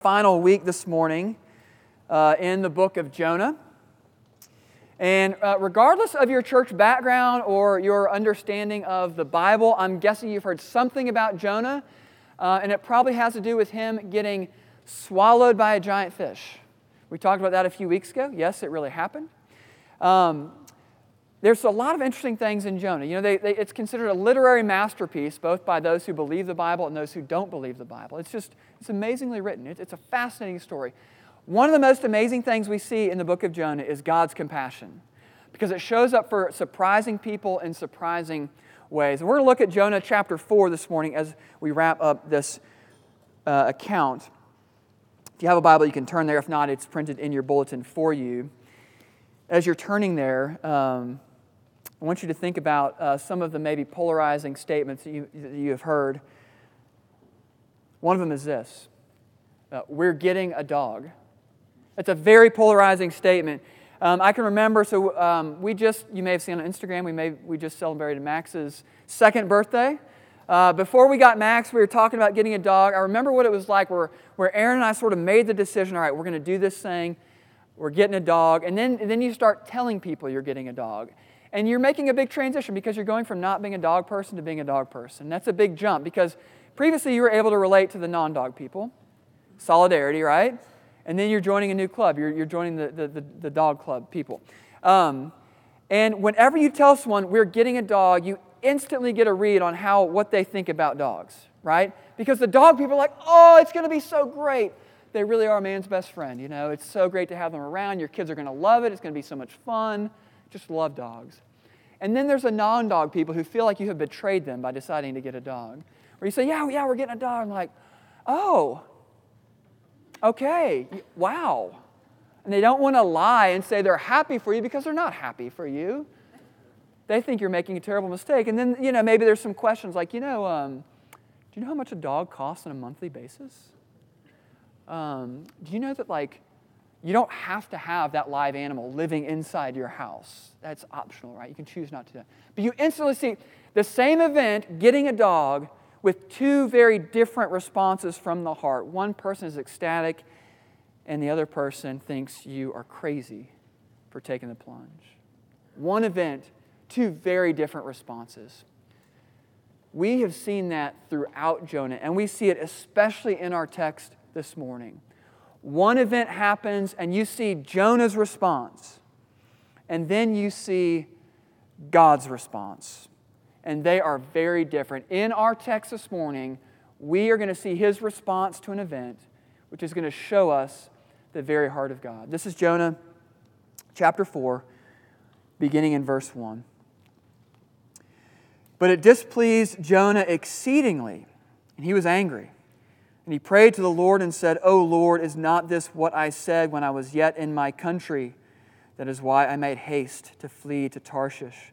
final week this morning uh, in the book of Jonah. And uh, regardless of your church background or your understanding of the Bible, I'm guessing you've heard something about Jonah, uh, and it probably has to do with him getting swallowed by a giant fish. We talked about that a few weeks ago. Yes, it really happened. Um, there's a lot of interesting things in Jonah. You know, they, they, it's considered a literary masterpiece, both by those who believe the Bible and those who don't believe the Bible. It's just, it's amazingly written. It, it's a fascinating story. One of the most amazing things we see in the book of Jonah is God's compassion, because it shows up for surprising people in surprising ways. And we're going to look at Jonah chapter 4 this morning as we wrap up this uh, account. If you have a Bible, you can turn there. If not, it's printed in your bulletin for you. As you're turning there, um, I want you to think about uh, some of the maybe polarizing statements that you, that you have heard. One of them is this uh, We're getting a dog. It's a very polarizing statement. Um, I can remember, so um, we just, you may have seen on Instagram, we, may, we just celebrated Max's second birthday. Uh, before we got Max, we were talking about getting a dog. I remember what it was like where, where Aaron and I sort of made the decision all right, we're going to do this thing, we're getting a dog. And then, and then you start telling people you're getting a dog. And you're making a big transition because you're going from not being a dog person to being a dog person. That's a big jump because previously you were able to relate to the non dog people. Solidarity, right? And then you're joining a new club. You're, you're joining the, the, the, the dog club people. Um, and whenever you tell someone we're getting a dog, you instantly get a read on how what they think about dogs, right? Because the dog people are like, oh, it's going to be so great. They really are a man's best friend. You know, it's so great to have them around. Your kids are going to love it. It's going to be so much fun just love dogs. And then there's the non dog people who feel like you have betrayed them by deciding to get a dog. Where you say, Yeah, yeah, we're getting a dog. I'm like, Oh, okay, wow. And they don't want to lie and say they're happy for you because they're not happy for you. They think you're making a terrible mistake. And then, you know, maybe there's some questions like, you know, um, do you know how much a dog costs on a monthly basis? Um, do you know that, like, you don't have to have that live animal living inside your house. That's optional, right? You can choose not to. But you instantly see the same event, getting a dog, with two very different responses from the heart. One person is ecstatic, and the other person thinks you are crazy for taking the plunge. One event, two very different responses. We have seen that throughout Jonah, and we see it especially in our text this morning. One event happens, and you see Jonah's response, and then you see God's response. And they are very different. In our text this morning, we are going to see his response to an event, which is going to show us the very heart of God. This is Jonah chapter 4, beginning in verse 1. But it displeased Jonah exceedingly, and he was angry. And he prayed to the Lord and said, O Lord, is not this what I said when I was yet in my country? That is why I made haste to flee to Tarshish.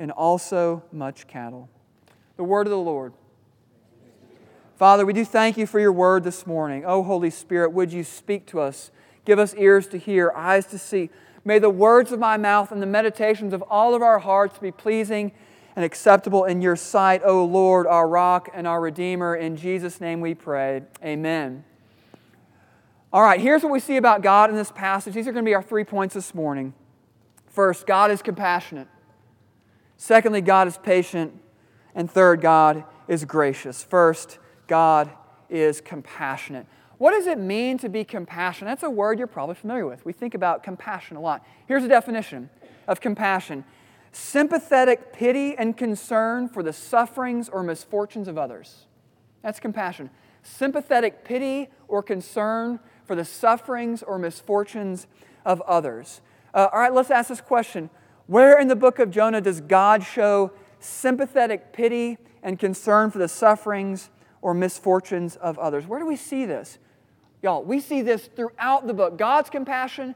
and also much cattle? The word of the Lord. Father, we do thank you for your word this morning. Oh, Holy Spirit, would you speak to us? Give us ears to hear, eyes to see, May the words of my mouth and the meditations of all of our hearts be pleasing and acceptable in your sight, O Lord, our rock and our Redeemer. In Jesus' name we pray. Amen. All right, here's what we see about God in this passage. These are going to be our three points this morning. First, God is compassionate. Secondly, God is patient. And third, God is gracious. First, God is compassionate. What does it mean to be compassionate? That's a word you're probably familiar with. We think about compassion a lot. Here's a definition of compassion sympathetic pity and concern for the sufferings or misfortunes of others. That's compassion. Sympathetic pity or concern for the sufferings or misfortunes of others. Uh, all right, let's ask this question Where in the book of Jonah does God show sympathetic pity and concern for the sufferings or misfortunes of others? Where do we see this? Y'all, we see this throughout the book. God's compassion,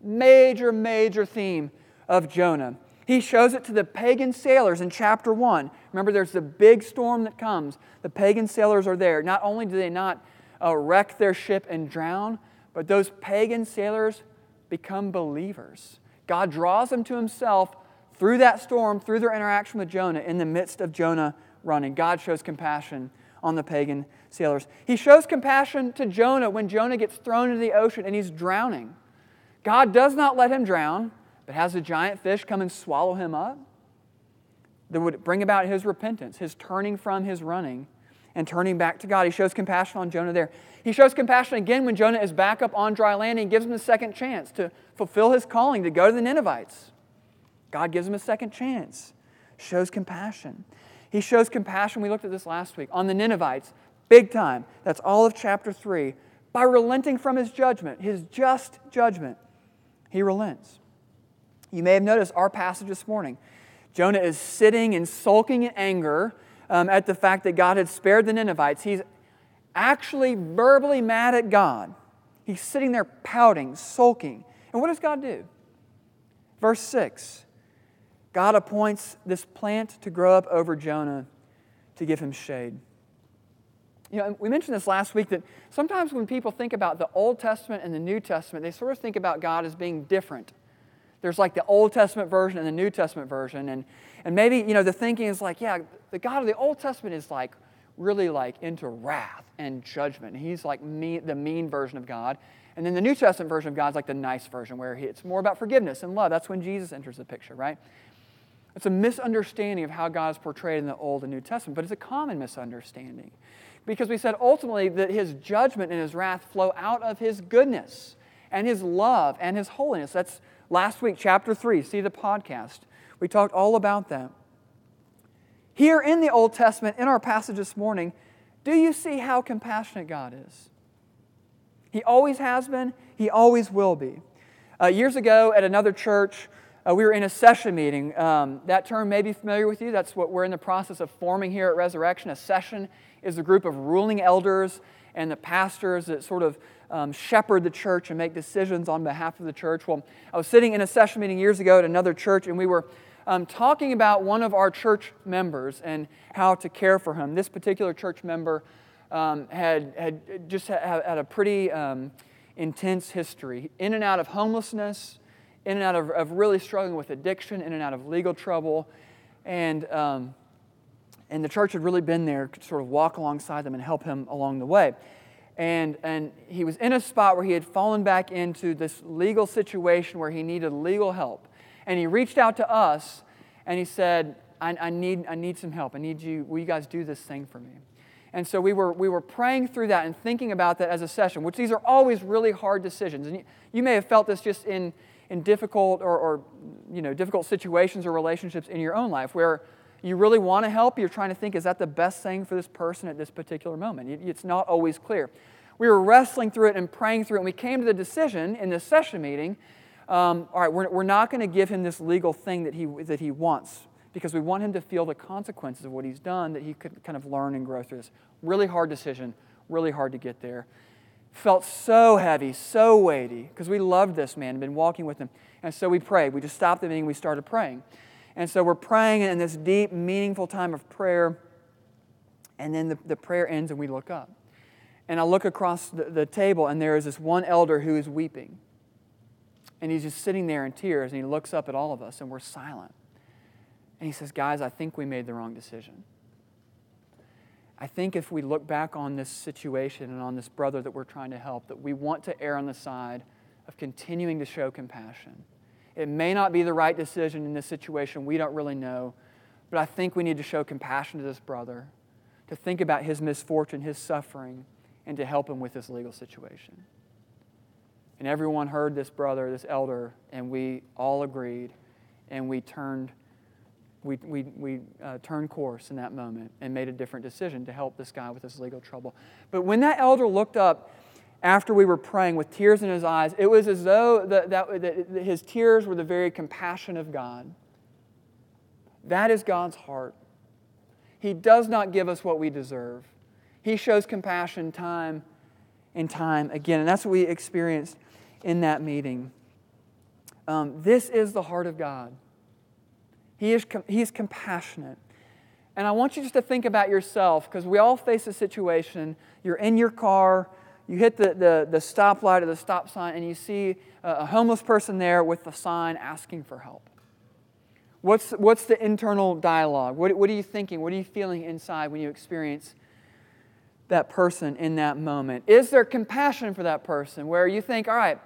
major, major theme of Jonah. He shows it to the pagan sailors in chapter 1. Remember, there's the big storm that comes. The pagan sailors are there. Not only do they not uh, wreck their ship and drown, but those pagan sailors become believers. God draws them to Himself through that storm, through their interaction with Jonah, in the midst of Jonah running. God shows compassion on the pagan sailors. He shows compassion to Jonah when Jonah gets thrown into the ocean and he's drowning. God does not let him drown, but has a giant fish come and swallow him up. That would bring about his repentance, his turning from his running and turning back to God. He shows compassion on Jonah there. He shows compassion again when Jonah is back up on dry land and gives him a second chance to fulfill his calling to go to the Ninevites. God gives him a second chance, shows compassion. He shows compassion, we looked at this last week, on the Ninevites, big time. That's all of chapter 3. By relenting from his judgment, his just judgment, he relents. You may have noticed our passage this morning. Jonah is sitting and sulking in anger um, at the fact that God had spared the Ninevites. He's actually verbally mad at God. He's sitting there pouting, sulking. And what does God do? Verse 6 God appoints this plant to grow up over Jonah to give him shade. You know, we mentioned this last week that sometimes when people think about the Old Testament and the New Testament, they sort of think about God as being different. There's like the Old Testament version and the New Testament version. And, and maybe, you know, the thinking is like, yeah, the God of the Old Testament is like really like into wrath and judgment. He's like me, the mean version of God. And then the New Testament version of God is like the nice version where it's more about forgiveness and love. That's when Jesus enters the picture, right? It's a misunderstanding of how God is portrayed in the Old and New Testament, but it's a common misunderstanding. Because we said ultimately that his judgment and his wrath flow out of his goodness and his love and his holiness. That's last week, chapter 3. See the podcast. We talked all about that. Here in the Old Testament, in our passage this morning, do you see how compassionate God is? He always has been, He always will be. Uh, years ago at another church, uh, we were in a session meeting. Um, that term may be familiar with you. That's what we're in the process of forming here at Resurrection. A session is a group of ruling elders and the pastors that sort of um, shepherd the church and make decisions on behalf of the church. Well, I was sitting in a session meeting years ago at another church, and we were um, talking about one of our church members and how to care for him. This particular church member um, had, had just had, had a pretty um, intense history in and out of homelessness in and out of, of really struggling with addiction, in and out of legal trouble. And, um, and the church had really been there to sort of walk alongside them and help him along the way. And, and he was in a spot where he had fallen back into this legal situation where he needed legal help. And he reached out to us and he said, I, I, need, I need some help. I need you, will you guys do this thing for me? And so we were, we were praying through that and thinking about that as a session, which these are always really hard decisions. And you, you may have felt this just in, in difficult or, or you know, difficult situations or relationships in your own life where you really want to help, you're trying to think, is that the best thing for this person at this particular moment? It's not always clear. We were wrestling through it and praying through it, and we came to the decision in this session meeting um, all right, we're, we're not going to give him this legal thing that he, that he wants because we want him to feel the consequences of what he's done, that he could kind of learn and grow through this. Really hard decision, really hard to get there felt so heavy, so weighty, because we loved this man been walking with him. And so we prayed. We just stopped the meeting, we started praying. And so we're praying in this deep, meaningful time of prayer. And then the, the prayer ends and we look up. And I look across the, the table, and there is this one elder who is weeping. And he's just sitting there in tears, and he looks up at all of us, and we're silent. And he says, Guys, I think we made the wrong decision. I think if we look back on this situation and on this brother that we're trying to help, that we want to err on the side of continuing to show compassion. It may not be the right decision in this situation, we don't really know, but I think we need to show compassion to this brother, to think about his misfortune, his suffering, and to help him with this legal situation. And everyone heard this brother, this elder, and we all agreed, and we turned we, we, we uh, turned course in that moment and made a different decision to help this guy with his legal trouble. But when that elder looked up after we were praying with tears in his eyes, it was as though that, that, his tears were the very compassion of God. That is God's heart. He does not give us what we deserve. He shows compassion time and time again. And that's what we experienced in that meeting. Um, this is the heart of God. He is, he is compassionate. And I want you just to think about yourself because we all face a situation. You're in your car, you hit the, the, the stoplight or the stop sign, and you see a, a homeless person there with the sign asking for help. What's, what's the internal dialogue? What, what are you thinking? What are you feeling inside when you experience that person in that moment? Is there compassion for that person where you think, all right,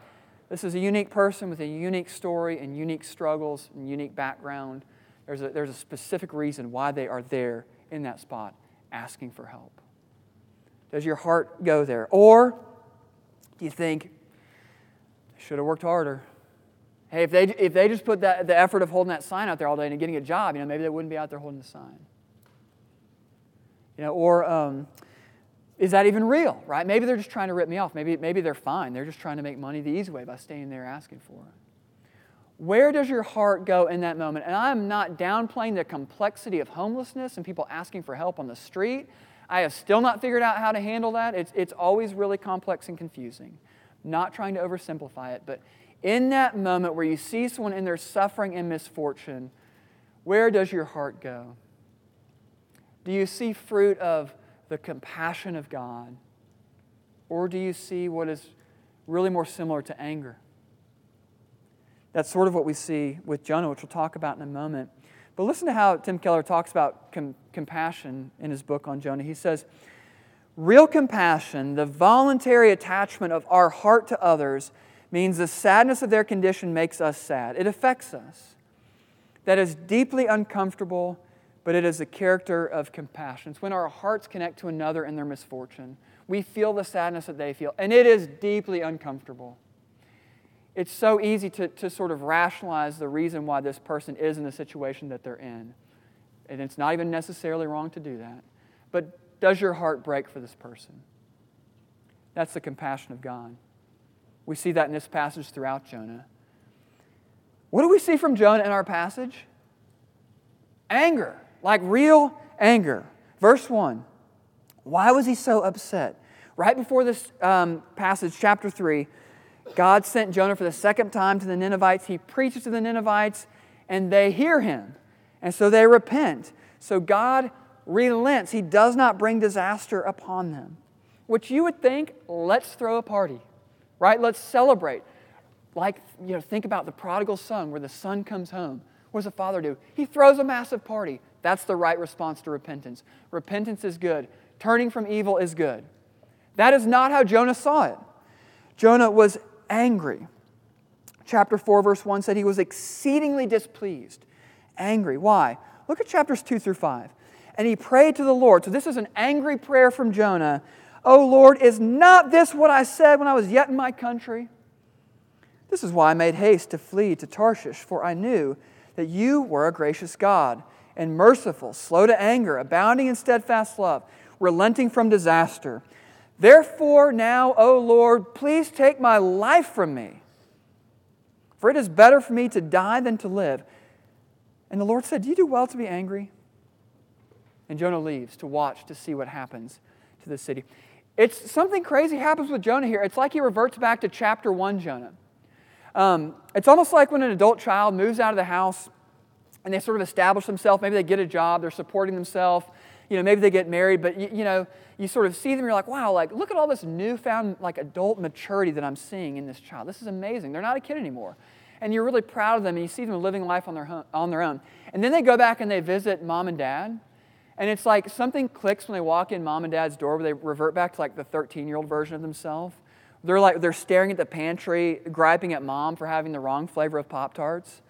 this is a unique person with a unique story and unique struggles and unique background? There's a, there's a specific reason why they are there in that spot asking for help. Does your heart go there? Or do you think, should have worked harder? Hey, if they, if they just put that, the effort of holding that sign out there all day and getting a job, you know, maybe they wouldn't be out there holding the sign. You know, or um, is that even real, right? Maybe they're just trying to rip me off. Maybe, maybe they're fine. They're just trying to make money the easy way by staying there asking for it. Where does your heart go in that moment? And I'm not downplaying the complexity of homelessness and people asking for help on the street. I have still not figured out how to handle that. It's, it's always really complex and confusing. Not trying to oversimplify it, but in that moment where you see someone in their suffering and misfortune, where does your heart go? Do you see fruit of the compassion of God? Or do you see what is really more similar to anger? That's sort of what we see with Jonah, which we'll talk about in a moment. But listen to how Tim Keller talks about com- compassion in his book on Jonah. He says, Real compassion, the voluntary attachment of our heart to others, means the sadness of their condition makes us sad. It affects us. That is deeply uncomfortable, but it is the character of compassion. It's when our hearts connect to another in their misfortune. We feel the sadness that they feel, and it is deeply uncomfortable it's so easy to, to sort of rationalize the reason why this person is in the situation that they're in. And it's not even necessarily wrong to do that. But does your heart break for this person? That's the compassion of God. We see that in this passage throughout Jonah. What do we see from Jonah in our passage? Anger, like real anger. Verse 1 Why was he so upset? Right before this um, passage, chapter 3, God sent Jonah for the second time to the Ninevites. He preaches to the Ninevites, and they hear him. And so they repent. So God relents. He does not bring disaster upon them. Which you would think, let's throw a party, right? Let's celebrate. Like, you know, think about the prodigal son, where the son comes home. What does the father do? He throws a massive party. That's the right response to repentance. Repentance is good, turning from evil is good. That is not how Jonah saw it. Jonah was angry. Chapter 4, verse 1 said he was exceedingly displeased. Angry. Why? Look at chapters 2 through 5. And he prayed to the Lord. So this is an angry prayer from Jonah. Oh Lord, is not this what I said when I was yet in my country? This is why I made haste to flee to Tarshish, for I knew that you were a gracious God and merciful, slow to anger, abounding in steadfast love, relenting from disaster Therefore, now, O Lord, please take my life from me. For it is better for me to die than to live. And the Lord said, Do you do well to be angry? And Jonah leaves to watch to see what happens to the city. It's something crazy happens with Jonah here. It's like he reverts back to chapter 1 Jonah. Um, it's almost like when an adult child moves out of the house and they sort of establish themselves. Maybe they get a job, they're supporting themselves, you know, maybe they get married, but, you, you know, you sort of see them, you're like, wow, like, look at all this newfound, like, adult maturity that I'm seeing in this child. This is amazing. They're not a kid anymore. And you're really proud of them, and you see them living life on their, on their own. And then they go back and they visit mom and dad, and it's like something clicks when they walk in mom and dad's door where they revert back to like the 13 year old version of themselves. They're like, they're staring at the pantry, griping at mom for having the wrong flavor of Pop Tarts.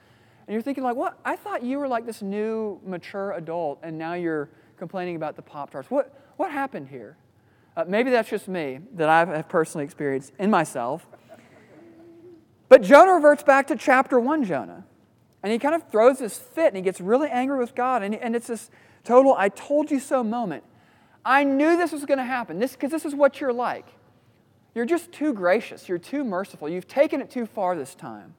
And you're thinking, like, what? I thought you were like this new, mature adult, and now you're complaining about the Pop Tarts. What, what happened here? Uh, maybe that's just me that I've personally experienced in myself. But Jonah reverts back to chapter 1 Jonah. And he kind of throws this fit and he gets really angry with God. And, and it's this total I told you so moment. I knew this was going to happen because this, this is what you're like. You're just too gracious. You're too merciful. You've taken it too far this time.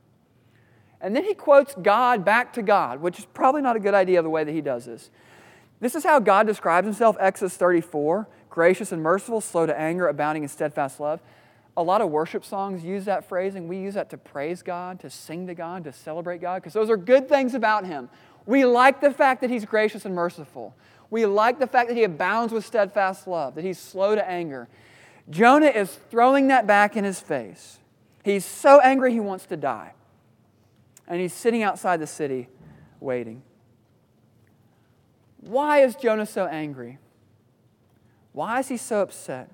And then he quotes God back to God, which is probably not a good idea the way that he does this. This is how God describes himself, Exodus 34 gracious and merciful, slow to anger, abounding in steadfast love. A lot of worship songs use that phrasing. We use that to praise God, to sing to God, to celebrate God, because those are good things about him. We like the fact that he's gracious and merciful. We like the fact that he abounds with steadfast love, that he's slow to anger. Jonah is throwing that back in his face. He's so angry he wants to die. And he's sitting outside the city waiting. Why is Jonah so angry? Why is he so upset?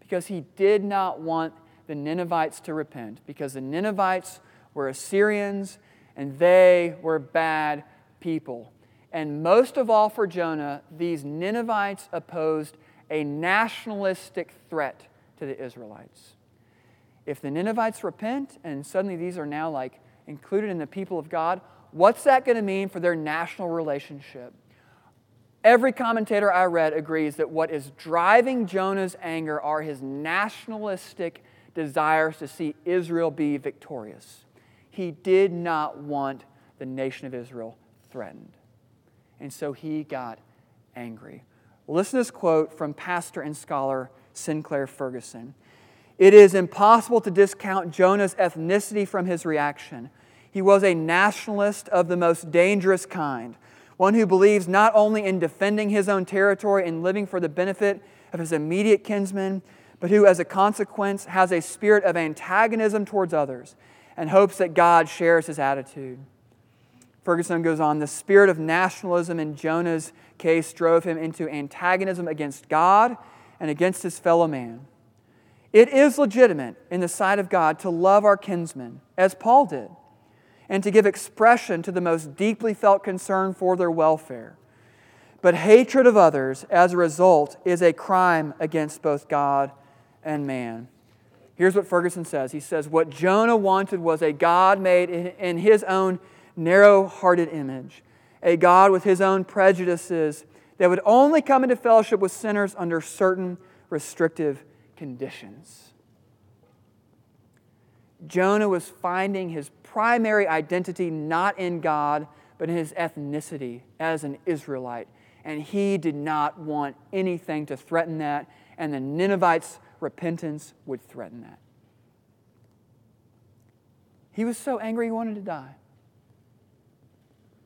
Because he did not want the Ninevites to repent, because the Ninevites were Assyrians and they were bad people. And most of all for Jonah, these Ninevites opposed a nationalistic threat to the Israelites. If the Ninevites repent and suddenly these are now like included in the people of God, what's that going to mean for their national relationship? Every commentator I read agrees that what is driving Jonah's anger are his nationalistic desires to see Israel be victorious. He did not want the nation of Israel threatened. And so he got angry. Listen to this quote from pastor and scholar Sinclair Ferguson. It is impossible to discount Jonah's ethnicity from his reaction. He was a nationalist of the most dangerous kind, one who believes not only in defending his own territory and living for the benefit of his immediate kinsmen, but who, as a consequence, has a spirit of antagonism towards others and hopes that God shares his attitude. Ferguson goes on the spirit of nationalism in Jonah's case drove him into antagonism against God and against his fellow man. It is legitimate in the sight of God to love our kinsmen, as Paul did, and to give expression to the most deeply felt concern for their welfare. But hatred of others, as a result, is a crime against both God and man. Here's what Ferguson says He says, What Jonah wanted was a God made in his own narrow hearted image, a God with his own prejudices that would only come into fellowship with sinners under certain restrictive conditions. Jonah was finding his primary identity not in God, but in his ethnicity as an Israelite. And he did not want anything to threaten that, and the Ninevites' repentance would threaten that. He was so angry he wanted to die.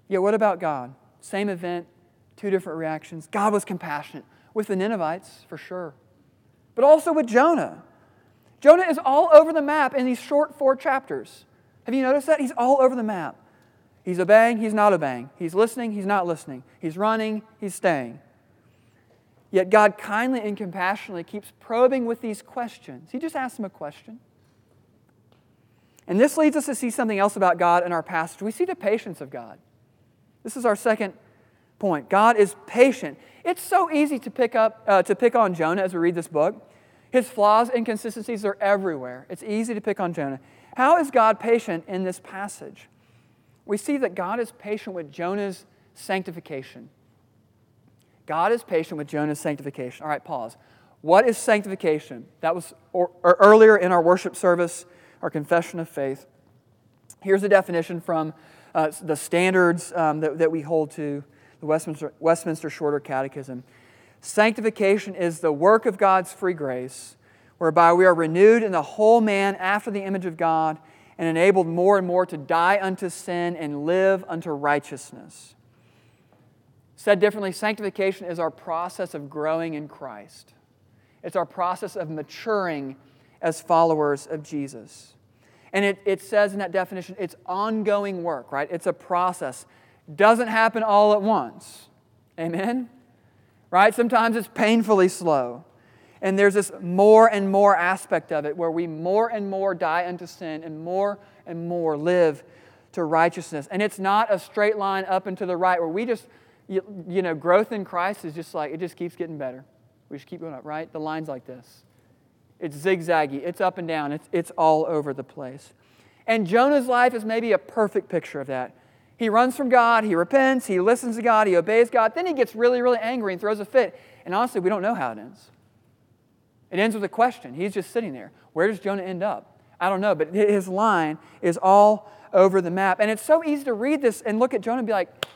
Yet, what about God? Same event, two different reactions. God was compassionate with the Ninevites, for sure, but also with Jonah. Jonah is all over the map in these short four chapters. Have you noticed that? He's all over the map. He's obeying, he's not obeying. He's listening, he's not listening. He's running, he's staying. Yet God kindly and compassionately keeps probing with these questions. He just asks him a question. And this leads us to see something else about God in our passage. We see the patience of God. This is our second point. God is patient. It's so easy to pick up uh, to pick on Jonah as we read this book. His flaws, inconsistencies are everywhere. It's easy to pick on Jonah. How is God patient in this passage? We see that God is patient with Jonah's sanctification. God is patient with Jonah's sanctification. All right, pause. What is sanctification? That was or, or earlier in our worship service, our confession of faith. Here's a definition from uh, the standards um, that, that we hold to, the Westminster, Westminster Shorter Catechism. Sanctification is the work of God's free grace, whereby we are renewed in the whole man after the image of God and enabled more and more to die unto sin and live unto righteousness. Said differently, sanctification is our process of growing in Christ. It's our process of maturing as followers of Jesus. And it, it says in that definition, it's ongoing work, right? It's a process. Doesn't happen all at once. Amen? Right? Sometimes it's painfully slow. And there's this more and more aspect of it where we more and more die unto sin and more and more live to righteousness. And it's not a straight line up and to the right where we just, you, you know, growth in Christ is just like, it just keeps getting better. We just keep going up, right? The line's like this. It's zigzaggy, it's up and down, it's, it's all over the place. And Jonah's life is maybe a perfect picture of that. He runs from God, he repents, he listens to God, he obeys God, then he gets really, really angry and throws a fit. And honestly, we don't know how it ends. It ends with a question. He's just sitting there. Where does Jonah end up? I don't know, but his line is all over the map. And it's so easy to read this and look at Jonah and be like,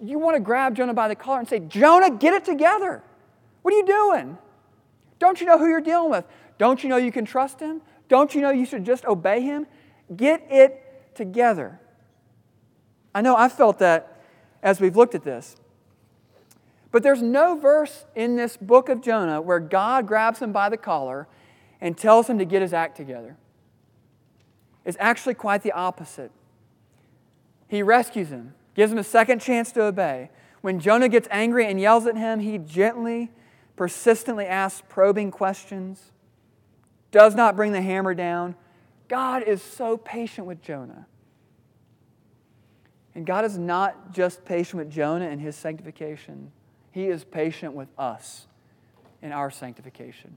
you want to grab Jonah by the collar and say, Jonah, get it together. What are you doing? Don't you know who you're dealing with? Don't you know you can trust him? Don't you know you should just obey him? Get it together. I know I felt that as we've looked at this. But there's no verse in this book of Jonah where God grabs him by the collar and tells him to get his act together. It's actually quite the opposite. He rescues him, gives him a second chance to obey. When Jonah gets angry and yells at him, he gently, persistently asks probing questions, does not bring the hammer down. God is so patient with Jonah. And God is not just patient with Jonah and his sanctification, He is patient with us in our sanctification.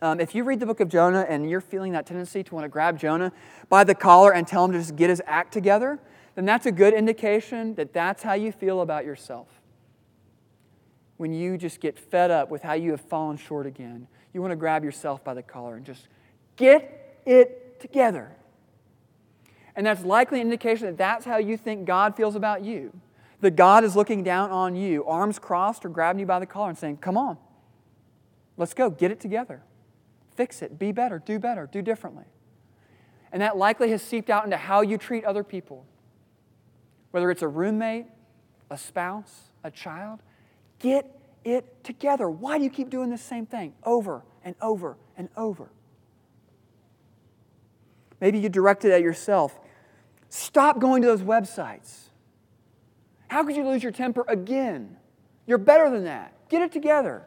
Um, if you read the book of Jonah and you're feeling that tendency to want to grab Jonah by the collar and tell him to just get his act together, then that's a good indication that that's how you feel about yourself. When you just get fed up with how you have fallen short again, you want to grab yourself by the collar and just get it together. And that's likely an indication that that's how you think God feels about you. That God is looking down on you, arms crossed or grabbing you by the collar and saying, Come on, let's go, get it together. Fix it, be better, do better, do differently. And that likely has seeped out into how you treat other people. Whether it's a roommate, a spouse, a child, get it together. Why do you keep doing the same thing over and over and over? Maybe you direct it at yourself. Stop going to those websites. How could you lose your temper again? You're better than that. Get it together.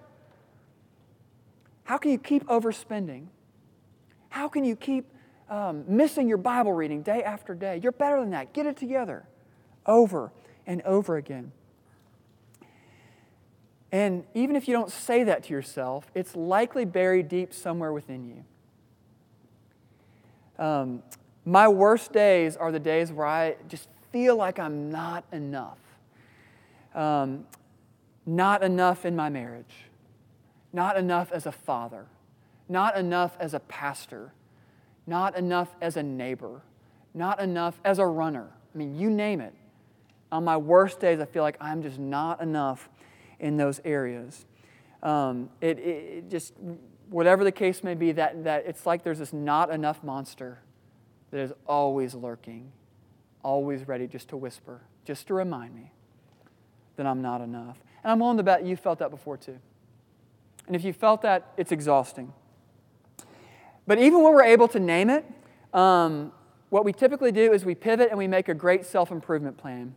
How can you keep overspending? How can you keep um, missing your Bible reading day after day? You're better than that. Get it together over and over again. And even if you don't say that to yourself, it's likely buried deep somewhere within you. Um, my worst days are the days where I just feel like I'm not enough. Um, not enough in my marriage, not enough as a father, not enough as a pastor, not enough as a neighbor, not enough as a runner. I mean, you name it. On my worst days, I feel like I'm just not enough in those areas. Um, it, it, just, whatever the case may be, that, that it's like there's this not enough monster that is always lurking, always ready just to whisper, just to remind me that I'm not enough. And I'm willing to bet you felt that before too. And if you felt that, it's exhausting. But even when we're able to name it, um, what we typically do is we pivot and we make a great self improvement plan. And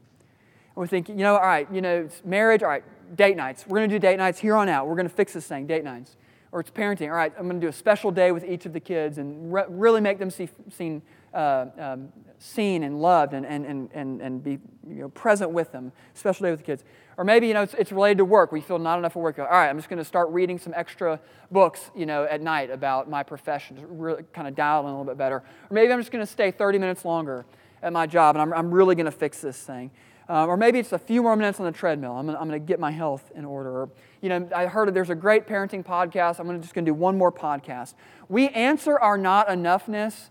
we think, you know, all right, you know, it's marriage, all right, date nights. We're going to do date nights here on out. We're going to fix this thing, date nights. Or it's parenting. All right, I'm going to do a special day with each of the kids and re- really make them see, seen, uh, um, seen and loved and, and, and, and and be you know, present with them. Special day with the kids. Or maybe, you know, it's, it's related to work. We feel not enough for work. All right, I'm just going to start reading some extra books, you know, at night about my profession to really kind of dial in a little bit better. Or maybe I'm just going to stay 30 minutes longer at my job and I'm, I'm really going to fix this thing. Um, or maybe it's a few more minutes on the treadmill. I'm going to get my health in order. Or, you know, I heard there's a great parenting podcast. I'm gonna, just going to do one more podcast. We answer our not enoughness,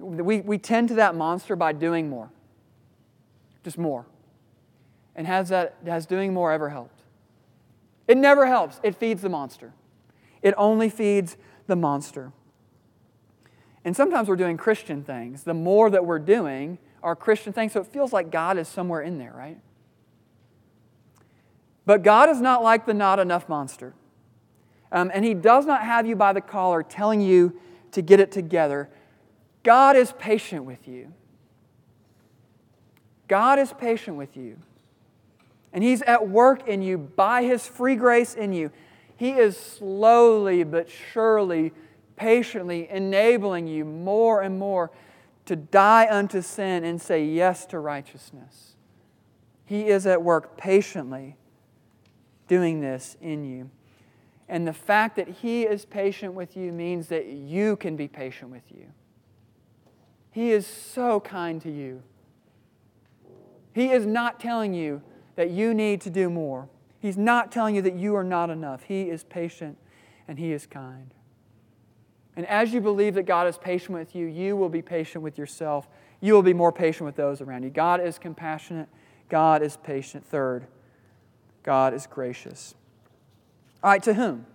we, we tend to that monster by doing more. Just more. And has, that, has doing more ever helped? It never helps. It feeds the monster. It only feeds the monster. And sometimes we're doing Christian things. The more that we're doing, our Christian things. So it feels like God is somewhere in there, right? But God is not like the not enough monster. Um, and He does not have you by the collar telling you to get it together. God is patient with you. God is patient with you. And He's at work in you by His free grace in you. He is slowly but surely, patiently enabling you more and more to die unto sin and say yes to righteousness. He is at work patiently doing this in you. And the fact that He is patient with you means that you can be patient with you. He is so kind to you. He is not telling you that you need to do more. He's not telling you that you are not enough. He is patient and He is kind. And as you believe that God is patient with you, you will be patient with yourself. You will be more patient with those around you. God is compassionate. God is patient. Third, God is gracious. All right, to whom?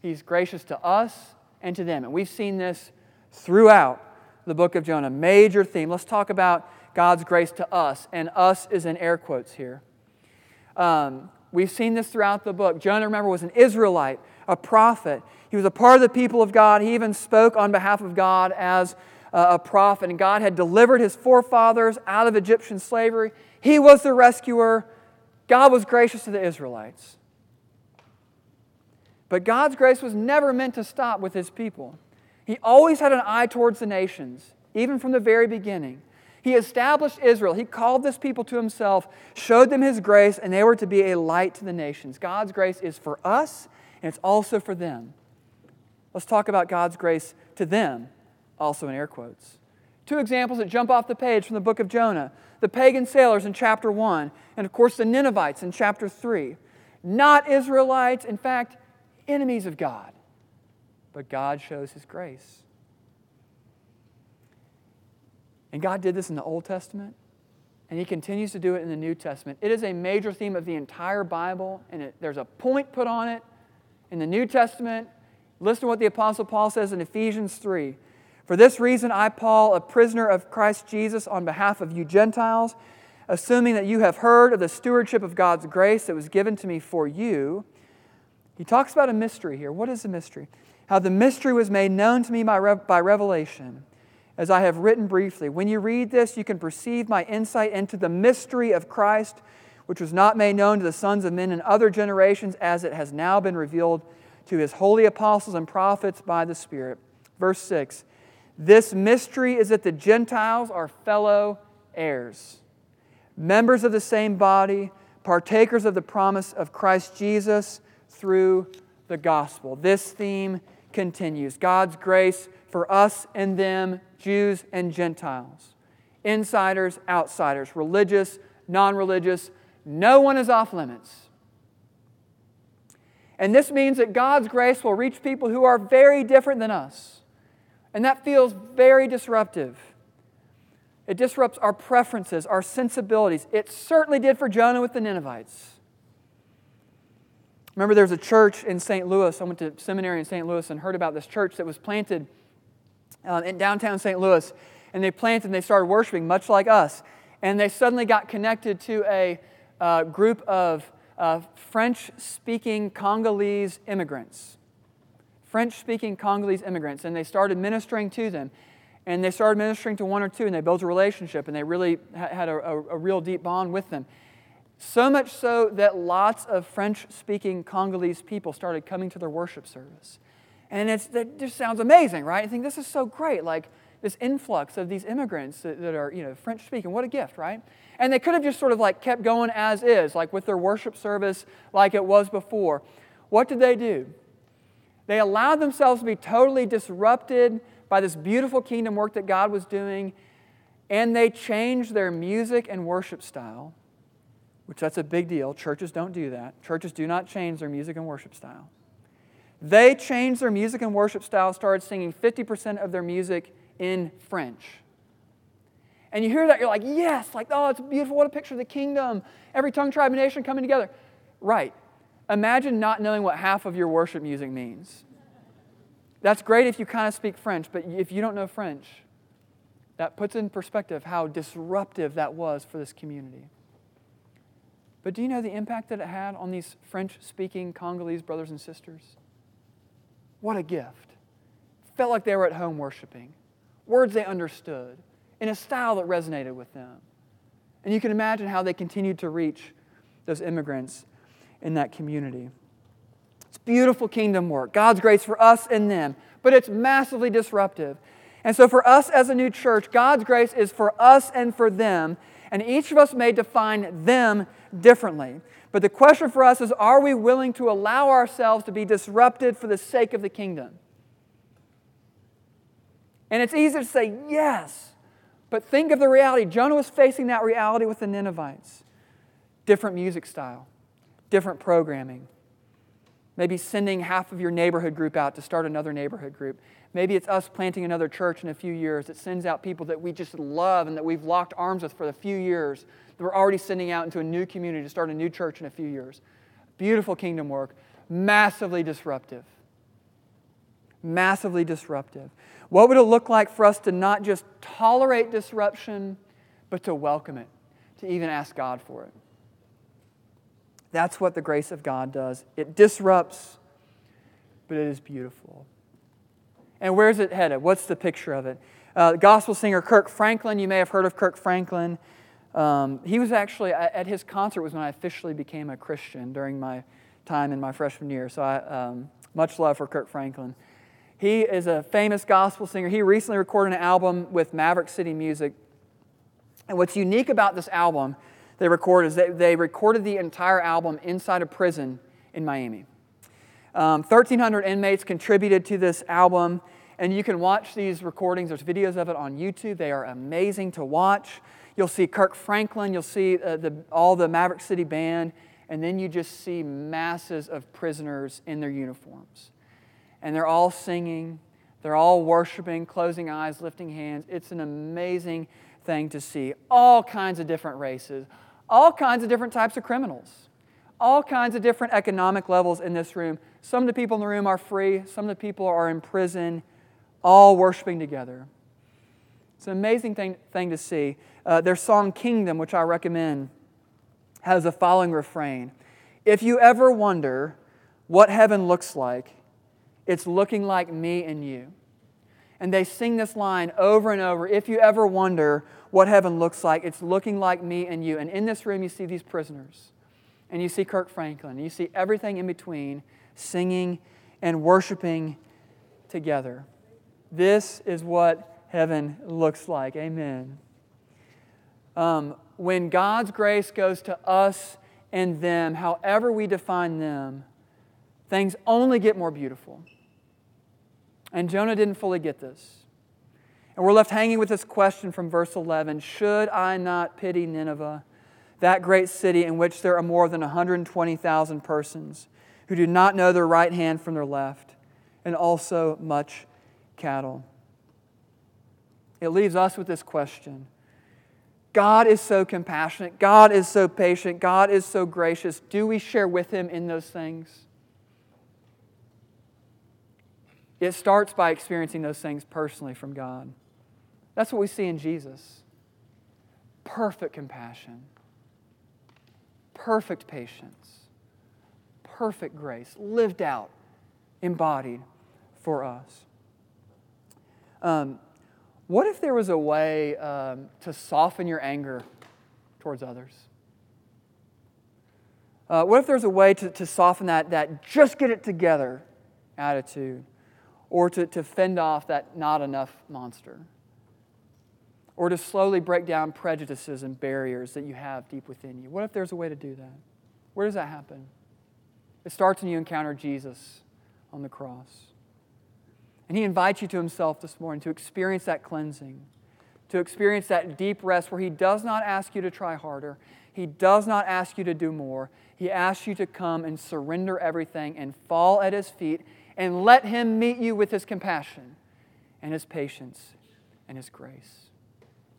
He's gracious to us and to them. And we've seen this throughout the book of Jonah. Major theme. Let's talk about God's grace to us. And us is in air quotes here. Um, we've seen this throughout the book. Jonah, remember, was an Israelite, a prophet. He was a part of the people of God. He even spoke on behalf of God as a prophet. And God had delivered his forefathers out of Egyptian slavery. He was the rescuer. God was gracious to the Israelites. But God's grace was never meant to stop with his people. He always had an eye towards the nations, even from the very beginning. He established Israel. He called this people to himself, showed them his grace, and they were to be a light to the nations. God's grace is for us, and it's also for them. Let's talk about God's grace to them, also in air quotes. Two examples that jump off the page from the book of Jonah the pagan sailors in chapter 1, and of course the Ninevites in chapter 3. Not Israelites, in fact, enemies of God. But God shows his grace. And God did this in the Old Testament, and he continues to do it in the New Testament. It is a major theme of the entire Bible, and it, there's a point put on it in the New Testament. Listen to what the Apostle Paul says in Ephesians 3. For this reason, I, Paul, a prisoner of Christ Jesus, on behalf of you Gentiles, assuming that you have heard of the stewardship of God's grace that was given to me for you. He talks about a mystery here. What is the mystery? How the mystery was made known to me by, by revelation, as I have written briefly. When you read this, you can perceive my insight into the mystery of Christ, which was not made known to the sons of men in other generations, as it has now been revealed to his holy apostles and prophets by the Spirit. Verse 6 this mystery is that the Gentiles are fellow heirs, members of the same body, partakers of the promise of Christ Jesus through the gospel. This theme continues God's grace for us and them, Jews and Gentiles, insiders, outsiders, religious, non religious. No one is off limits. And this means that God's grace will reach people who are very different than us. And that feels very disruptive. It disrupts our preferences, our sensibilities. It certainly did for Jonah with the Ninevites. Remember, there was a church in St. Louis. I went to seminary in St. Louis and heard about this church that was planted um, in downtown St. Louis. And they planted and they started worshiping, much like us. And they suddenly got connected to a uh, group of uh, French speaking Congolese immigrants. French speaking Congolese immigrants, and they started ministering to them. And they started ministering to one or two, and they built a relationship, and they really had a, a, a real deep bond with them. So much so that lots of French speaking Congolese people started coming to their worship service. And it's, it just sounds amazing, right? I think this is so great. Like this influx of these immigrants that, that are, you know, French speaking. What a gift, right? And they could have just sort of like kept going as is, like with their worship service like it was before. What did they do? They allowed themselves to be totally disrupted by this beautiful kingdom work that God was doing, and they changed their music and worship style, which that's a big deal. Churches don't do that. Churches do not change their music and worship style. They changed their music and worship style, started singing 50% of their music in French. And you hear that, you're like, yes, like, oh, it's beautiful. What a picture of the kingdom. Every tongue, tribe, and nation coming together. Right. Imagine not knowing what half of your worship music means. That's great if you kind of speak French, but if you don't know French, that puts in perspective how disruptive that was for this community. But do you know the impact that it had on these French speaking Congolese brothers and sisters? What a gift. Felt like they were at home worshiping, words they understood, in a style that resonated with them. And you can imagine how they continued to reach those immigrants in that community. It's beautiful kingdom work, God's grace for us and them, but it's massively disruptive. And so, for us as a new church, God's grace is for us and for them, and each of us may define them differently. But the question for us is are we willing to allow ourselves to be disrupted for the sake of the kingdom? And it's easy to say yes, but think of the reality. Jonah was facing that reality with the Ninevites. Different music style, different programming. Maybe sending half of your neighborhood group out to start another neighborhood group. Maybe it's us planting another church in a few years that sends out people that we just love and that we've locked arms with for a few years that we're already sending out into a new community to start a new church in a few years. Beautiful kingdom work, massively disruptive. Massively disruptive. What would it look like for us to not just tolerate disruption, but to welcome it, to even ask God for it? That's what the grace of God does. It disrupts, but it is beautiful. And where's it headed? What's the picture of it? Uh, gospel singer Kirk Franklin, you may have heard of Kirk Franklin. Um, he was actually, at his concert was when I officially became a Christian during my time in my freshman year. So I, um, much love for Kirk Franklin. He is a famous gospel singer. He recently recorded an album with Maverick City Music. And what's unique about this album they recorded is that they recorded the entire album inside a prison in Miami. Um, 1,300 inmates contributed to this album, and you can watch these recordings. There's videos of it on YouTube. They are amazing to watch. You'll see Kirk Franklin, you'll see uh, the, all the Maverick City Band, and then you just see masses of prisoners in their uniforms. And they're all singing, they're all worshiping, closing eyes, lifting hands. It's an amazing thing to see. All kinds of different races, all kinds of different types of criminals, all kinds of different economic levels in this room. Some of the people in the room are free, some of the people are in prison, all worshiping together. It's an amazing thing, thing to see. Uh, their song Kingdom, which I recommend, has the following refrain If you ever wonder what heaven looks like, it's looking like me and you. And they sing this line over and over. If you ever wonder what heaven looks like, it's looking like me and you. And in this room, you see these prisoners. And you see Kirk Franklin. And you see everything in between singing and worshiping together. This is what heaven looks like. Amen. Um, when God's grace goes to us and them, however we define them, things only get more beautiful. And Jonah didn't fully get this. And we're left hanging with this question from verse 11 Should I not pity Nineveh, that great city in which there are more than 120,000 persons who do not know their right hand from their left, and also much cattle? it leaves us with this question God is so compassionate, God is so patient, God is so gracious. Do we share with Him in those things? It starts by experiencing those things personally from God. That's what we see in Jesus perfect compassion, perfect patience, perfect grace, lived out, embodied for us. Um, what if there was a way um, to soften your anger towards others? Uh, what if there's a way to, to soften that, that just get it together attitude? Or to, to fend off that not enough monster? Or to slowly break down prejudices and barriers that you have deep within you? What if there's a way to do that? Where does that happen? It starts when you encounter Jesus on the cross. And He invites you to Himself this morning to experience that cleansing, to experience that deep rest where He does not ask you to try harder, He does not ask you to do more. He asks you to come and surrender everything and fall at His feet and let Him meet you with His compassion and His patience and His grace.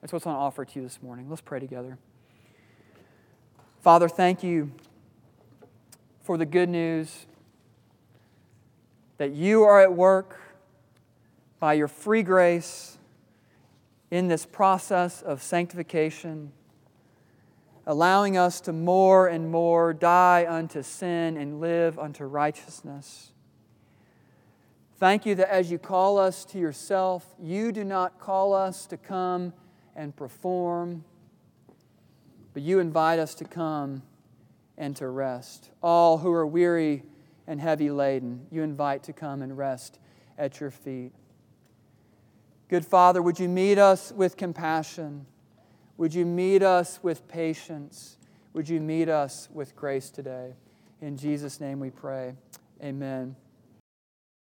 That's what's on offer to you this morning. Let's pray together. Father, thank you for the good news that you are at work by your free grace in this process of sanctification. allowing us to more and more die unto sin and live unto righteousness. Thank you that as you call us to yourself, you do not call us to come and perform, but you invite us to come and to rest. All who are weary and heavy laden, you invite to come and rest at your feet. Good Father, would you meet us with compassion? Would you meet us with patience? Would you meet us with grace today? In Jesus' name we pray. Amen.